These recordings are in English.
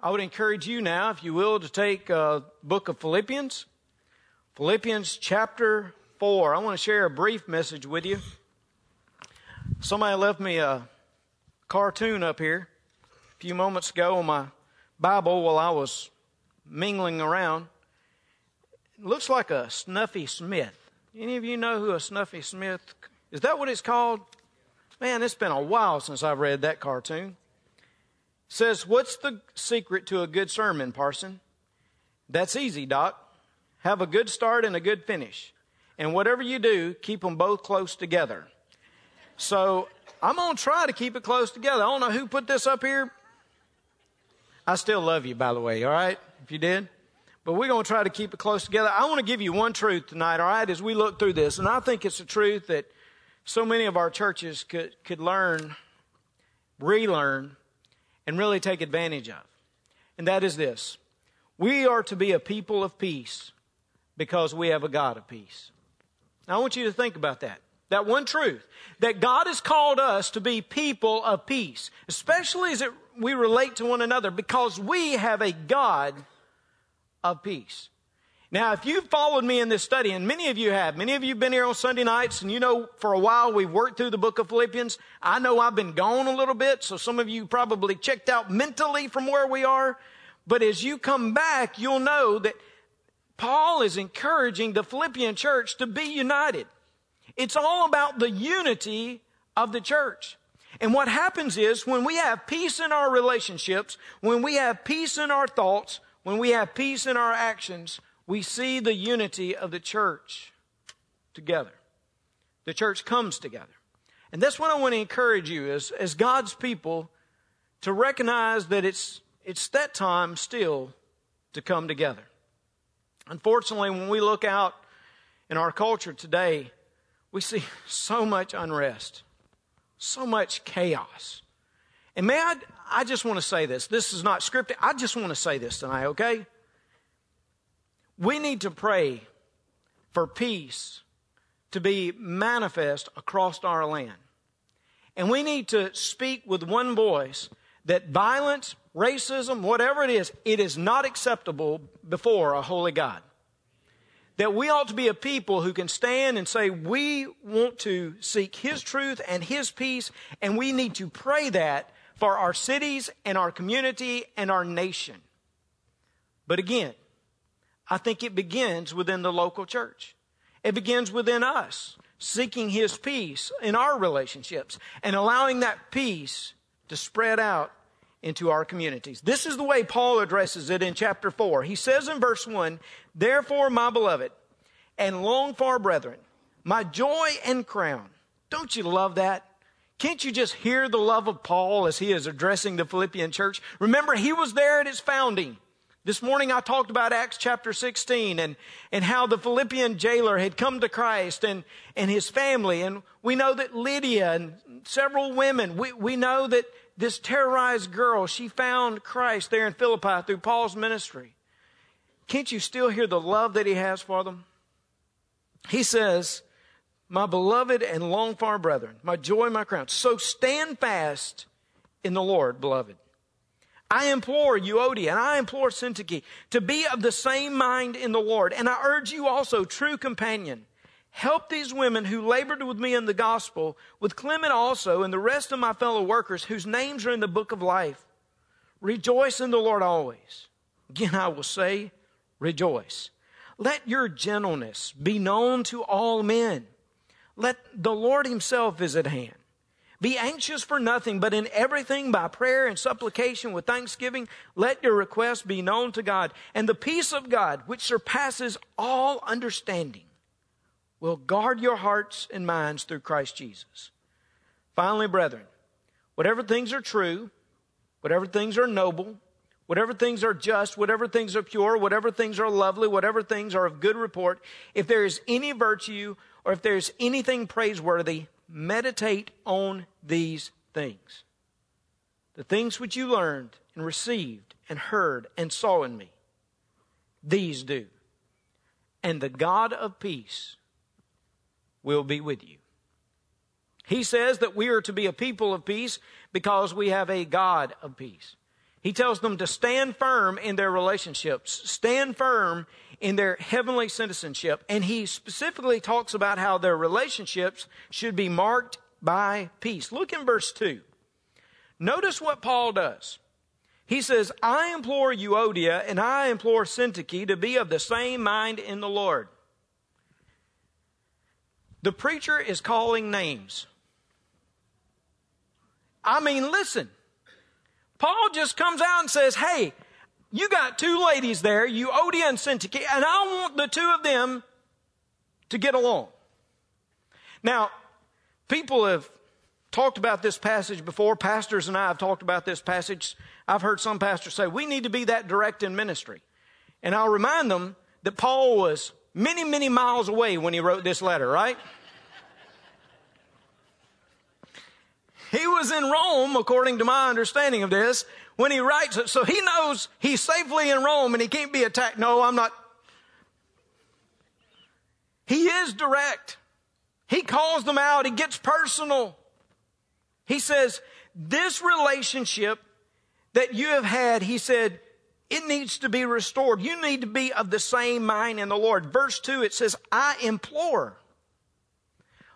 I would encourage you now, if you will, to take uh, book of Philippians, Philippians chapter 4. I want to share a brief message with you. Somebody left me a cartoon up here a few moments ago on my Bible while I was mingling around. It looks like a Snuffy Smith. Any of you know who a Snuffy Smith is? That what it's called? Man, it's been a while since I've read that cartoon. Says, What's the secret to a good sermon, Parson? That's easy, Doc. Have a good start and a good finish. And whatever you do, keep them both close together. So I'm going to try to keep it close together. I don't know who put this up here. I still love you, by the way, all right? If you did. But we're going to try to keep it close together. I want to give you one truth tonight, all right, as we look through this. And I think it's a truth that so many of our churches could, could learn, relearn, and really take advantage of. And that is this we are to be a people of peace because we have a God of peace. Now, I want you to think about that. That one truth that God has called us to be people of peace, especially as it, we relate to one another, because we have a God of peace. Now, if you've followed me in this study, and many of you have, many of you have been here on Sunday nights, and you know for a while we've worked through the book of Philippians. I know I've been gone a little bit, so some of you probably checked out mentally from where we are. But as you come back, you'll know that Paul is encouraging the Philippian church to be united. It's all about the unity of the church. And what happens is when we have peace in our relationships, when we have peace in our thoughts, when we have peace in our actions, we see the unity of the church together. The church comes together. And that's what I want to encourage you as, as God's people to recognize that it's, it's that time still to come together. Unfortunately, when we look out in our culture today, we see so much unrest, so much chaos. And may I, I just want to say this. This is not scripted. I just want to say this tonight, okay? We need to pray for peace to be manifest across our land. And we need to speak with one voice that violence, racism, whatever it is, it is not acceptable before a holy God. That we ought to be a people who can stand and say, we want to seek His truth and His peace, and we need to pray that for our cities and our community and our nation. But again, I think it begins within the local church. It begins within us, seeking His peace in our relationships and allowing that peace to spread out into our communities. This is the way Paul addresses it in chapter 4. He says in verse 1, Therefore, my beloved and long for brethren, my joy and crown. Don't you love that? Can't you just hear the love of Paul as he is addressing the Philippian church? Remember, he was there at its founding. This morning I talked about Acts chapter 16 and, and how the Philippian jailer had come to Christ and, and his family. And we know that Lydia and several women, we, we know that this terrorized girl, she found Christ there in Philippi through Paul's ministry. Can't you still hear the love that he has for them? He says, My beloved and long far brethren, my joy, my crown. So stand fast in the Lord, beloved. I implore Euodia and I implore Syntyche to be of the same mind in the Lord. And I urge you also, true companion, help these women who labored with me in the gospel, with Clement also and the rest of my fellow workers whose names are in the book of life. Rejoice in the Lord always. Again, I will say, rejoice. Let your gentleness be known to all men. Let the Lord himself is at hand. Be anxious for nothing, but in everything by prayer and supplication with thanksgiving, let your requests be known to God. And the peace of God, which surpasses all understanding, will guard your hearts and minds through Christ Jesus. Finally, brethren, whatever things are true, whatever things are noble, whatever things are just, whatever things are pure, whatever things are lovely, whatever things are of good report, if there is any virtue or if there is anything praiseworthy, meditate on these things. The things which you learned and received and heard and saw in me, these do. And the God of peace will be with you. He says that we are to be a people of peace because we have a God of peace. He tells them to stand firm in their relationships, stand firm in their heavenly citizenship. And he specifically talks about how their relationships should be marked by peace. Look in verse 2. Notice what Paul does. He says, I implore Euodia and I implore Syntyche to be of the same mind in the Lord. The preacher is calling names. I mean, listen. Paul just comes out and says, Hey, you got two ladies there, Euodia and Syntyche, and I want the two of them to get along. Now, people have talked about this passage before. Pastors and I have talked about this passage. I've heard some pastors say, we need to be that direct in ministry. And I'll remind them that Paul was many, many miles away when he wrote this letter, right? he was in Rome, according to my understanding of this, when he writes it. So he knows he's safely in Rome and he can't be attacked. No, I'm not. He is direct. He calls them out. He gets personal. He says, this relationship that you have had, he said, it needs to be restored. You need to be of the same mind in the Lord. Verse 2, it says, I implore.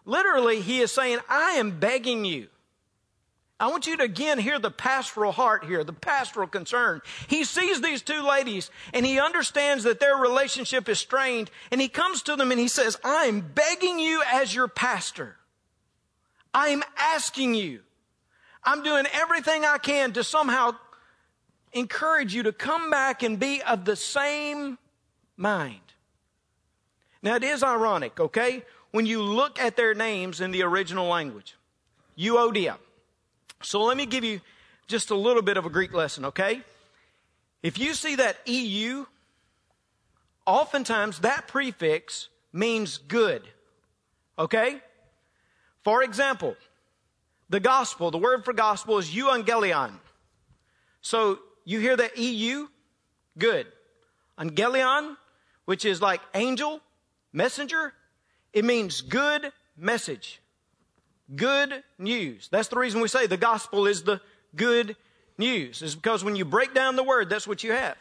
Literally, he is saying, I am begging you. I want you to again hear the pastoral heart here, the pastoral concern. He sees these two ladies and he understands that their relationship is strained and he comes to them and he says, I'm begging you as your pastor. I'm asking you. I'm doing everything I can to somehow encourage you to come back and be of the same mind. Now it is ironic, okay? When you look at their names in the original language. Euodia. So let me give you just a little bit of a Greek lesson, okay? If you see that EU, oftentimes that prefix means good, okay? For example, the gospel, the word for gospel is euangelion. So you hear that EU? Good. Angelion, which is like angel, messenger, it means good message. Good news. That's the reason we say the gospel is the good news, is because when you break down the word, that's what you have.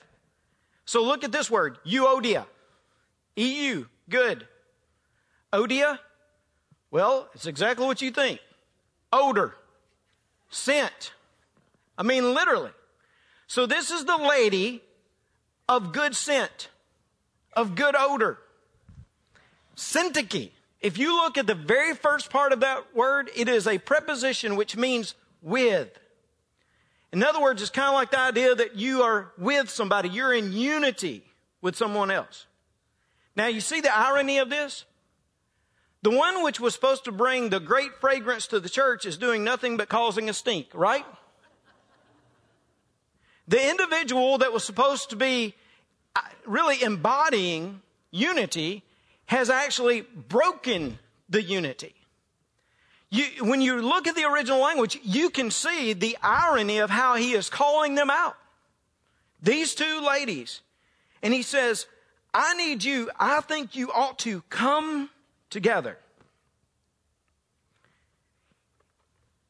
So look at this word, euodia. EU, good. Odia, well, it's exactly what you think. Odor, scent. I mean, literally. So this is the lady of good scent, of good odor. Syntyche. If you look at the very first part of that word, it is a preposition which means with. In other words, it's kind of like the idea that you are with somebody. You're in unity with someone else. Now you see the irony of this? The one which was supposed to bring the great fragrance to the church is doing nothing but causing a stink, right? The individual that was supposed to be uh, really embodying unity has actually broken the unity. You, when you look at the original language, you can see the irony of how he is calling them out. These two ladies. And he says, I need you, I think you ought to come together.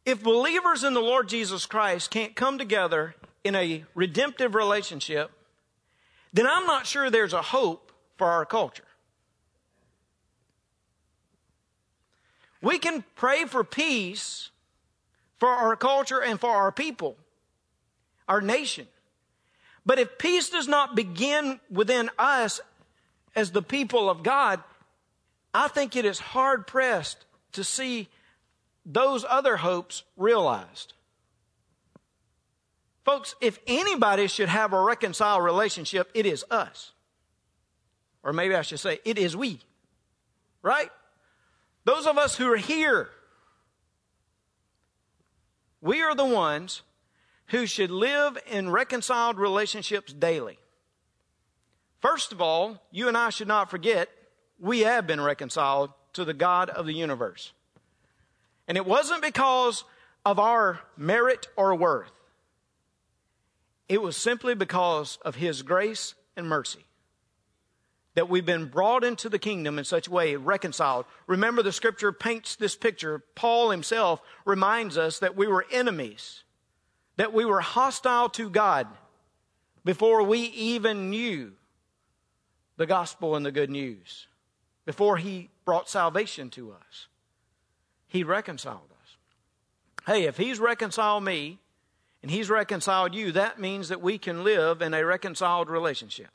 If believers in the Lord Jesus Christ can't come together in a redemptive relationship, then I'm not sure there's a hope for our culture. We can pray for peace for our culture and for our people, our nation. But if peace does not begin within us as the people of God, I think it is hard pressed to see those other hopes realized. Folks, if anybody should have a reconciled relationship, it is us. Or maybe I should say, it is we. Right? Those of us who are here, we are the ones who should live in reconciled relationships daily. First of all, you and I should not forget we have been reconciled to the God of the universe. And it wasn't because of our merit or worth. It was simply because of His grace and mercy that we've been brought into the kingdom in such a way, reconciled. Remember, the scripture paints this picture. Paul himself reminds us that we were enemies that we were hostile to God before we even knew the gospel and the good news, before He brought salvation to us. He reconciled us. Hey, if He's reconciled me and He's reconciled you, that means that we can live in a reconciled relationship.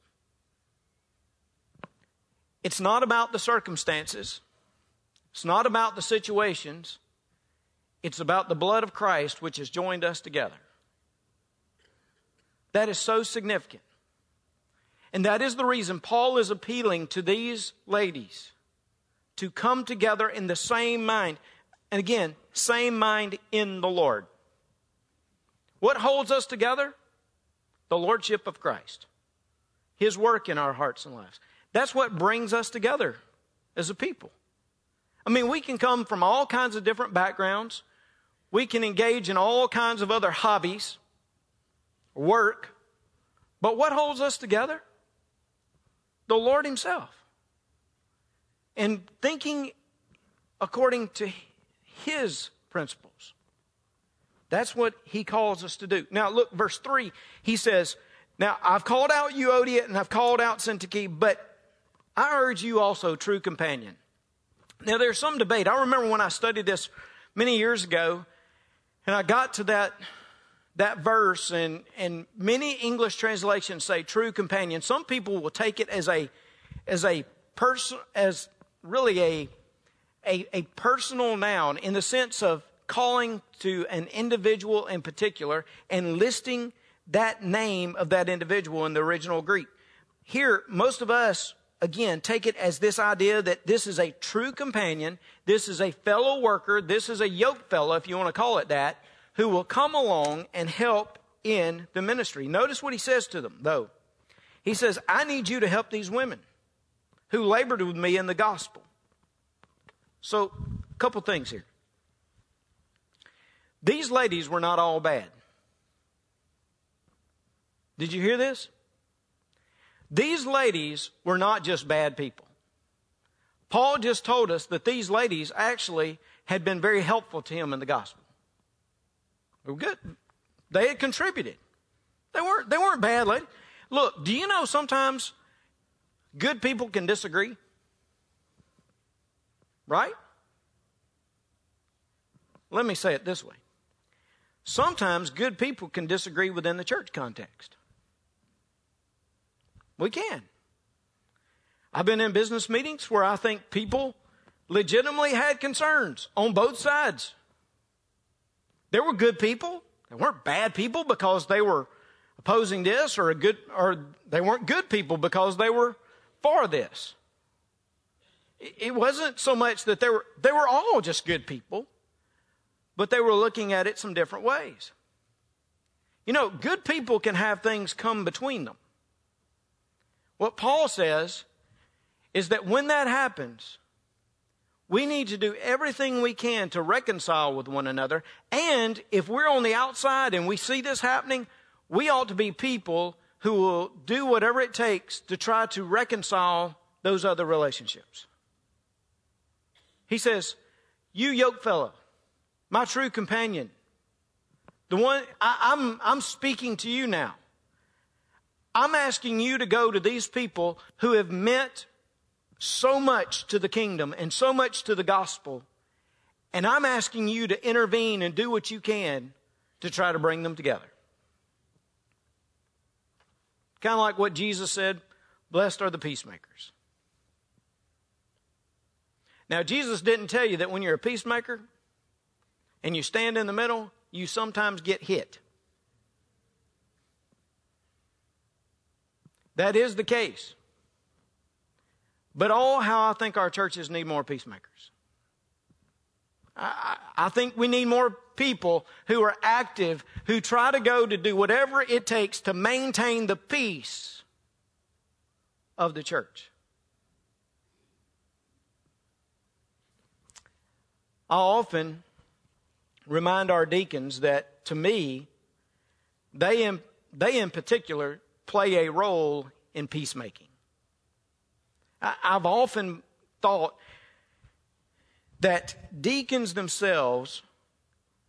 It's not about the circumstances. It's not about the situations. It's about the blood of Christ which has joined us together. That is so significant. And that is the reason Paul is appealing to these ladies to come together in the same mind. And again, same mind in the Lord. What holds us together? The Lordship of Christ, His work in our hearts and lives. That's what brings us together as a people. I mean, we can come from all kinds of different backgrounds. We can engage in all kinds of other hobbies, work. But what holds us together? The Lord Himself. And thinking according to His principles. That's what He calls us to do. Now, look, verse 3, He says, Now I've called out Euodia and I've called out Syntyche, but I urge you also, true companion. Now, there's some debate. I remember when I studied this many years ago, and I got to that, that verse, and, and many English translations say true companion. Some people will take it as a, as a person, as really a, a, a personal noun in the sense of calling to an individual in particular and listing that name of that individual in the original Greek. Here, most of us again, take it as this idea that this is a true companion, this is a fellow worker, this is a yoke fellow, if you want to call it that, who will come along and help in the ministry. Notice what he says to them, though. He says, I need you to help these women who labored with me in the gospel. So, a couple things here. These ladies were not all bad. Did you hear this? These ladies were not just bad people. Paul just told us that these ladies actually had been very helpful to him in the gospel. They were good. They had contributed. They weren't, they weren't bad ladies. Look, do you know sometimes good people can disagree? Right? Let me say it this way. Sometimes good people can disagree within the church context. We can. I've been in business meetings where I think people legitimately had concerns on both sides. There were good people. They weren't bad people because they were opposing this or a good or they weren't good people because they were for this. It wasn't so much that they were they were all just good people, but they were looking at it some different ways. You know, good people can have things come between them. What Paul says is that when that happens, we need to do everything we can to reconcile with one another. And if we're on the outside and we see this happening, we ought to be people who will do whatever it takes to try to reconcile those other relationships. He says, You yoke fellow, my true companion, the one I, I'm, I'm speaking to you now. I'm asking you to go to these people who have meant so much to the kingdom and so much to the gospel. And I'm asking you to intervene and do what you can to try to bring them together. Kind of like what Jesus said blessed are the peacemakers. Now, Jesus didn't tell you that when you're a peacemaker and you stand in the middle, you sometimes get hit. That is the case. But oh, how I think our churches need more peacemakers. I, I, think we need more people who are active, who try to go to do whatever it takes to maintain the peace of the church. I often remind our deacons that to me, they in, they in particular play a role in peacemaking. I've often thought that deacons themselves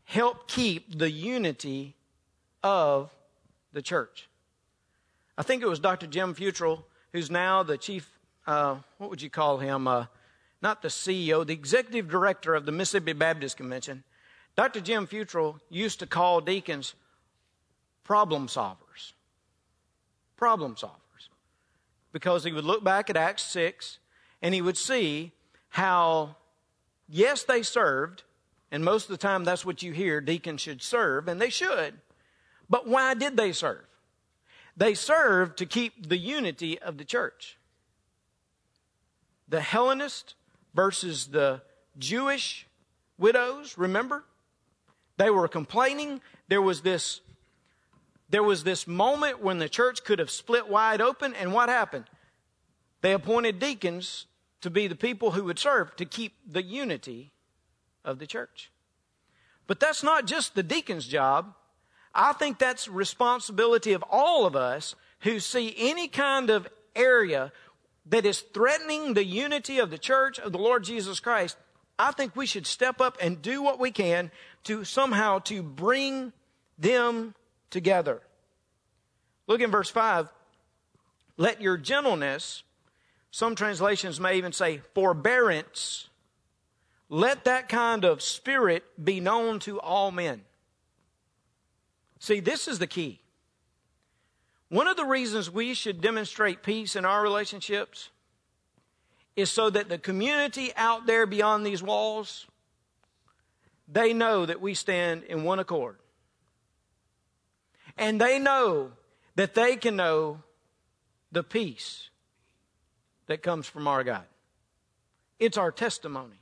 help keep the unity of the church. I think it was Dr. Jim Futral, who's now the chief, uh, what would you call him? Uh, not the CEO, the executive director of the Mississippi Baptist Convention. Dr. Jim Futral used to call deacons problem solvers. Problem solvers. Because he would look back at Acts 6 and he would see how, yes, they served, and most of the time that's what you hear deacons should serve, and they should. But why did they serve? They served to keep the unity of the church. The Hellenist versus the Jewish widows, remember? They were complaining. There was this there was this moment when the church could have split wide open, and what happened? They appointed deacons to be the people who would serve to keep the unity of the church. But that's not just the deacon's job. I think that's responsibility of all of us who see any kind of area that is threatening the unity of the church of the Lord Jesus Christ. I think we should step up and do what we can to somehow to bring them together. Look in verse 5. Let your gentleness, some translations may even say forbearance, let that kind of spirit be known to all men. See, this is the key. One of the reasons we should demonstrate peace in our relationships is so that the community out there beyond these walls they know that we stand in one accord. And they know that they can know the peace that comes from our God. It's our testimony.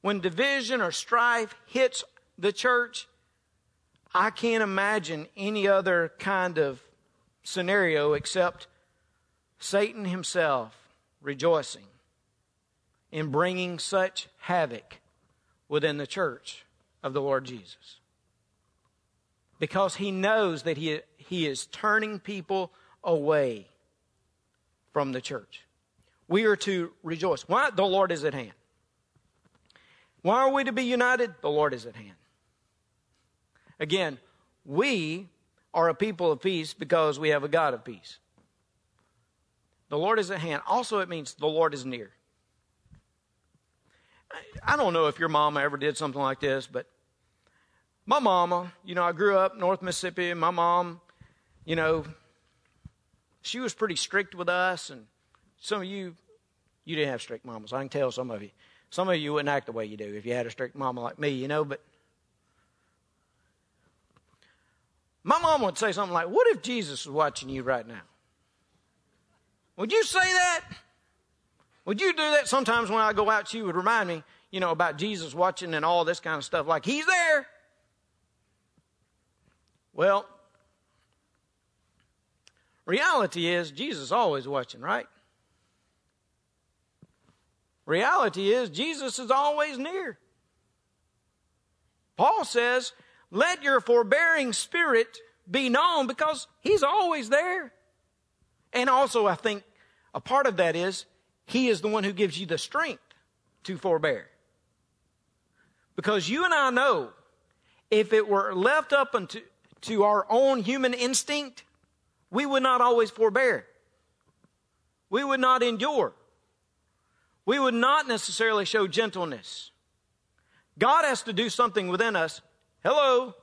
When division or strife hits the church, I can't imagine any other kind of scenario except Satan himself rejoicing in bringing such havoc within the church of the Lord Jesus. Because he knows that he, he is turning people away from the church. We are to rejoice. Why? The Lord is at hand. Why are we to be united? The Lord is at hand. Again, we are a people of peace because we have a God of peace. The Lord is at hand. Also, it means the Lord is near. I don't know if your mama ever did something like this, but my mama, you know, I grew up North Mississippi, and my mom, you know, she was pretty strict with us, and some of you, you didn't have strict mamas. I can tell some of you. Some of you wouldn't act the way you do if you had a strict mama like me, you know, but my mom would say something like, What if Jesus was watching you right now? Would you say that? Would you do that? Sometimes when I go out, she would remind me, you know, about Jesus watching and all this kind of stuff. Like, He's there. Well, reality is Jesus is always watching, right? Reality is Jesus is always near. Paul says, let your forbearing spirit be known because he's always there. And also, I think a part of that is he is the one who gives you the strength to forbear. Because you and I know if it were left up unto to our own human instinct, we would not always forbear. We would not endure. We would not necessarily show gentleness. God has to do something within us. Hello.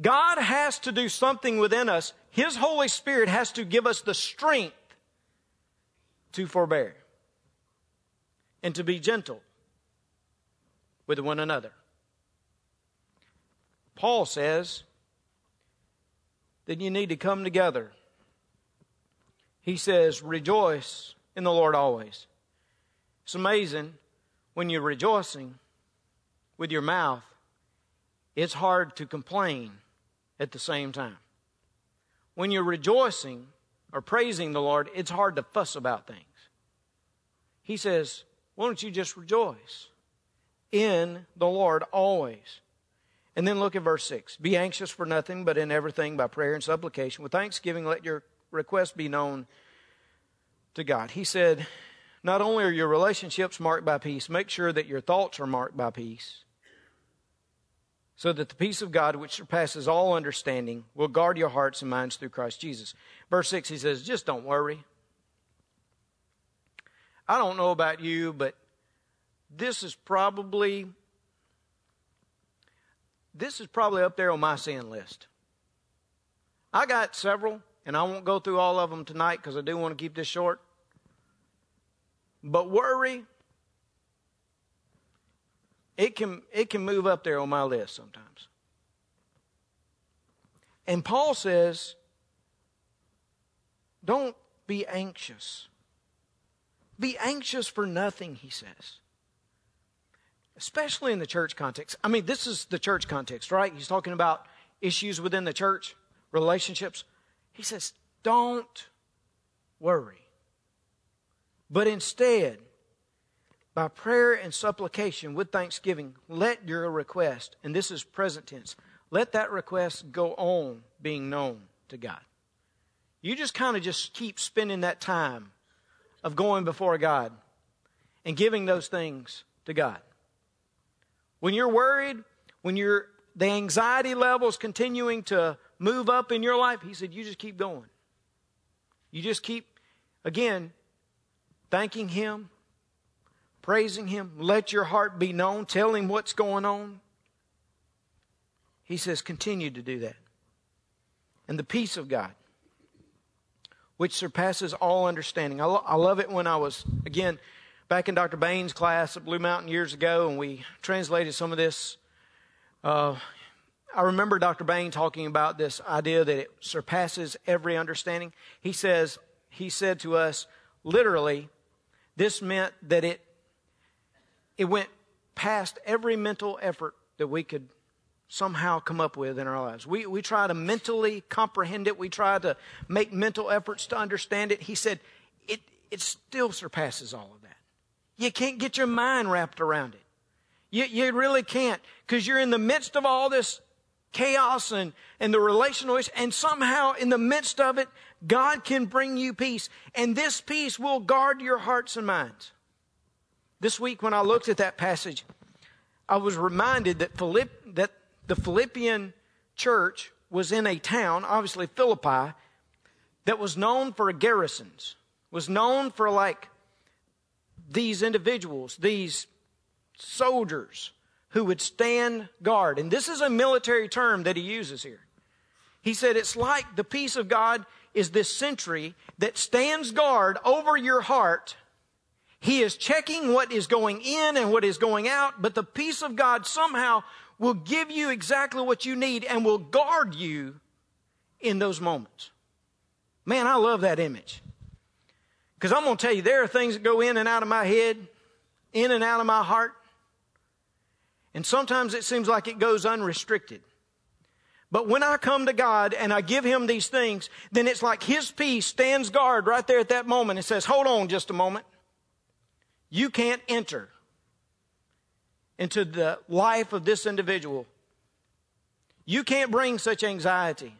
God has to do something within us. His Holy Spirit has to give us the strength to forbear and to be gentle with one another. Paul says that you need to come together. He says, rejoice in the Lord always. It's amazing when you're rejoicing with your mouth, it's hard to complain at the same time. When you're rejoicing or praising the Lord, it's hard to fuss about things. He says, Why don't you just rejoice in the Lord always? And then look at verse 6. Be anxious for nothing, but in everything by prayer and supplication. With thanksgiving, let your requests be known to God. He said, Not only are your relationships marked by peace, make sure that your thoughts are marked by peace. so that the peace of God, which surpasses all understanding, will guard your hearts and minds through Christ Jesus. Verse 6, he says, just don't worry. I don't know about you, but this is probably this is probably up there on my sin list. I got several, and I won't go through all of them tonight because I do want to keep this short. But worry, it can, it can move up there on my list sometimes. And Paul says, don't be anxious. Be anxious for nothing, he says. Especially in the church context. I mean, this is the church context, right? He's talking about issues within the church, relationships. He says, don't worry. But instead, by prayer and supplication with thanksgiving, let your request, and this is present tense, let that request go on being known to God. You just kind of just keep spending that time of going before God and giving those things to God. When you're worried, when you're the anxiety level is continuing to move up in your life, he said, you just keep going. You just keep, again, thanking him, praising Him. Let your heart be known. Tell Him what's going on. He says, continue to do that. And the peace of God, which surpasses all understanding. I, lo- I love it when I was, again, back in Dr. Bain's class at Blue Mountain years ago, and we translated some of this. Uh, I remember Dr. Bain talking about this idea that it surpasses every understanding. He says, he said to us, literally, this meant that it it went past every mental effort that we could somehow come up with in our lives. We, we try to mentally comprehend it. We try to make mental efforts to understand it. He said, it, it still surpasses all of that. You can't get your mind wrapped around it. You, you really can't because you're in the midst of all this chaos and, and the relational and somehow in the midst of it, God can bring you peace. And this peace will guard your hearts and minds. This week, when I looked at that passage, I was reminded that, Philipp, that the Philippian church was in a town, obviously Philippi, that was known for garrisons, was known for like these individuals, these soldiers who would stand guard. And this is a military term that he uses here. He said it's like the peace of God is this sentry that stands guard over your heart he is checking what is going in and what is going out, but the peace of God somehow will give you exactly what you need and will guard you in those moments. Man, I love that image. Because I'm going to tell you, there are things that go in and out of my head, in and out of my heart. And sometimes it seems like it goes unrestricted. But when I come to God and I give Him these things, then it's like His peace stands guard right there at that moment and says, hold on just a moment. You can't enter into the life of this individual. You can't bring such anxiety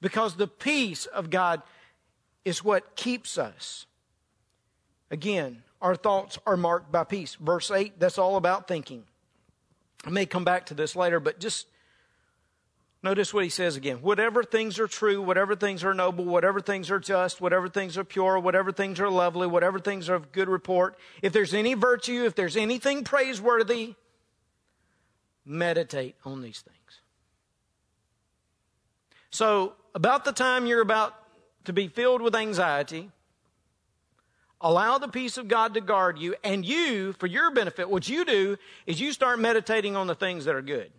because the peace of God is what keeps us. Again, our thoughts are marked by peace. Verse 8, that's all about thinking. I may come back to this later, but just Notice what he says again. Whatever things are true, whatever things are noble, whatever things are just, whatever things are pure, whatever things are lovely, whatever things are of good report, if there's any virtue, if there's anything praiseworthy, meditate on these things. So, about the time you're about to be filled with anxiety, allow the peace of God to guard you, and you, for your benefit, what you do is you start meditating on the things that are good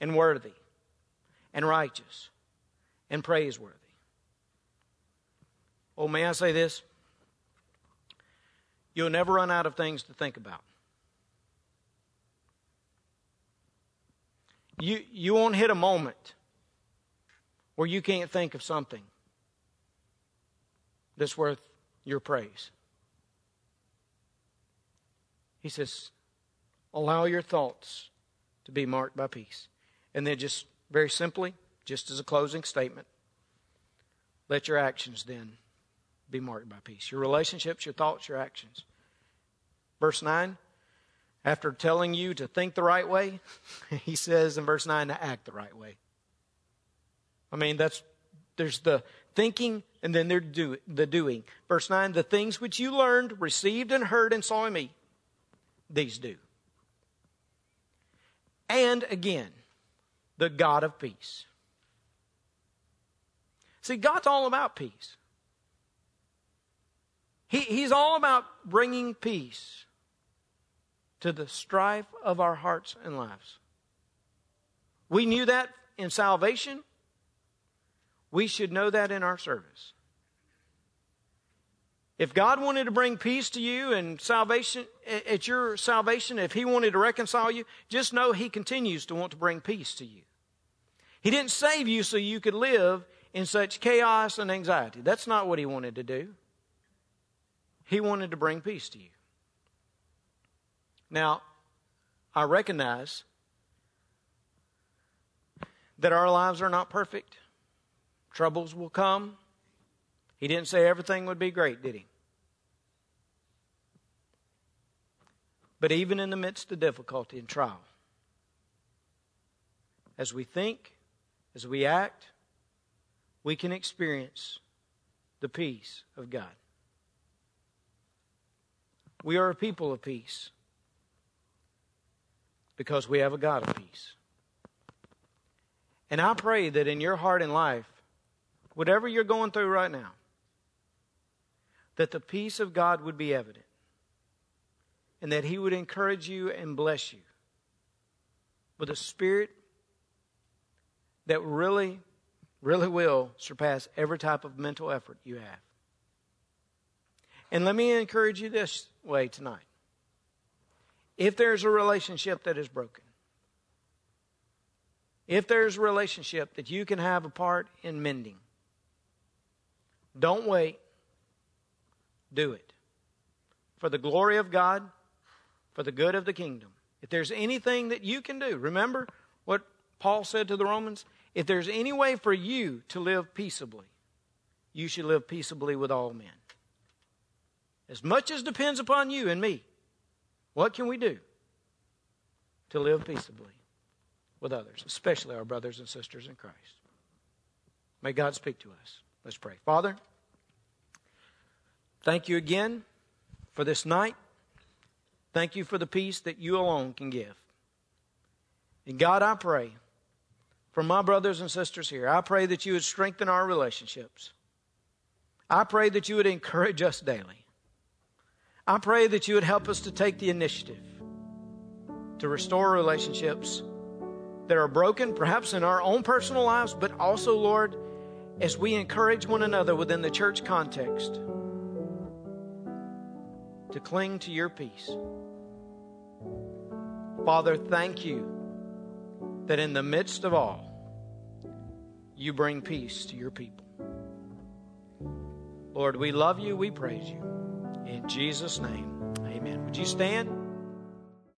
and worthy and righteous and praiseworthy. Oh, may I say this? You'll never run out of things to think about. You, you won't hit a moment where you can't think of something that's worth your praise. He says, allow your thoughts to be marked by peace. And then, just very simply, just as a closing statement, let your actions then be marked by peace. Your relationships, your thoughts, your actions. Verse 9 After telling you to think the right way, he says in verse 9 to act the right way. I mean, that's there's the thinking and then there's do, the doing. Verse 9, the things which you learned, received, and heard and saw in me, these do. And again, the God of peace. See, God's all about peace. He, he's all about bringing peace to the strife of our hearts and lives. We knew that in salvation. We should know that in our service. If God wanted to bring peace to you and salvation at your salvation, if He wanted to reconcile you, just know He continues to want to bring peace to you. He didn't save you so you could live in such chaos and anxiety. That's not what He wanted to do. He wanted to bring peace to you. Now, I recognize that our lives are not perfect. Troubles will come. He didn't say everything would be great, did he? But even in the midst of difficulty and trial, as we think, as we act, we can experience the peace of God. We are a people of peace because we have a God of peace. And I pray that in your heart and life, whatever you're going through right now, that the peace of God would be evident and that He would encourage you and bless you with a spirit that really, really will surpass every type of mental effort you have. And let me encourage you this way tonight. If there's a relationship that is broken, if there's a relationship that you can have a part in mending, don't wait. Do it. For the glory of God, for the good of the kingdom. If there's anything that you can do, remember what Paul said to the Romans? If there's any way for you to live peaceably, you should live peaceably with all men. As much as depends upon you and me, what can we do to live peaceably with others, especially our brothers and sisters in Christ? May God speak to us. Let's pray. Father, thank you again for this night. Thank you for the peace that you alone can give. And God, I pray for my brothers and sisters here, I pray that you would strengthen our relationships. I pray that you would encourage us daily. I pray that you would help us to take the initiative to restore relationships that are broken, perhaps in our own personal lives, but also, Lord, as we encourage one another within the church context to cling to your peace. Father, thank you that in the midst of all, you bring peace to your people. Lord, we love you, we praise you. In Jesus' name, amen. Would you stand?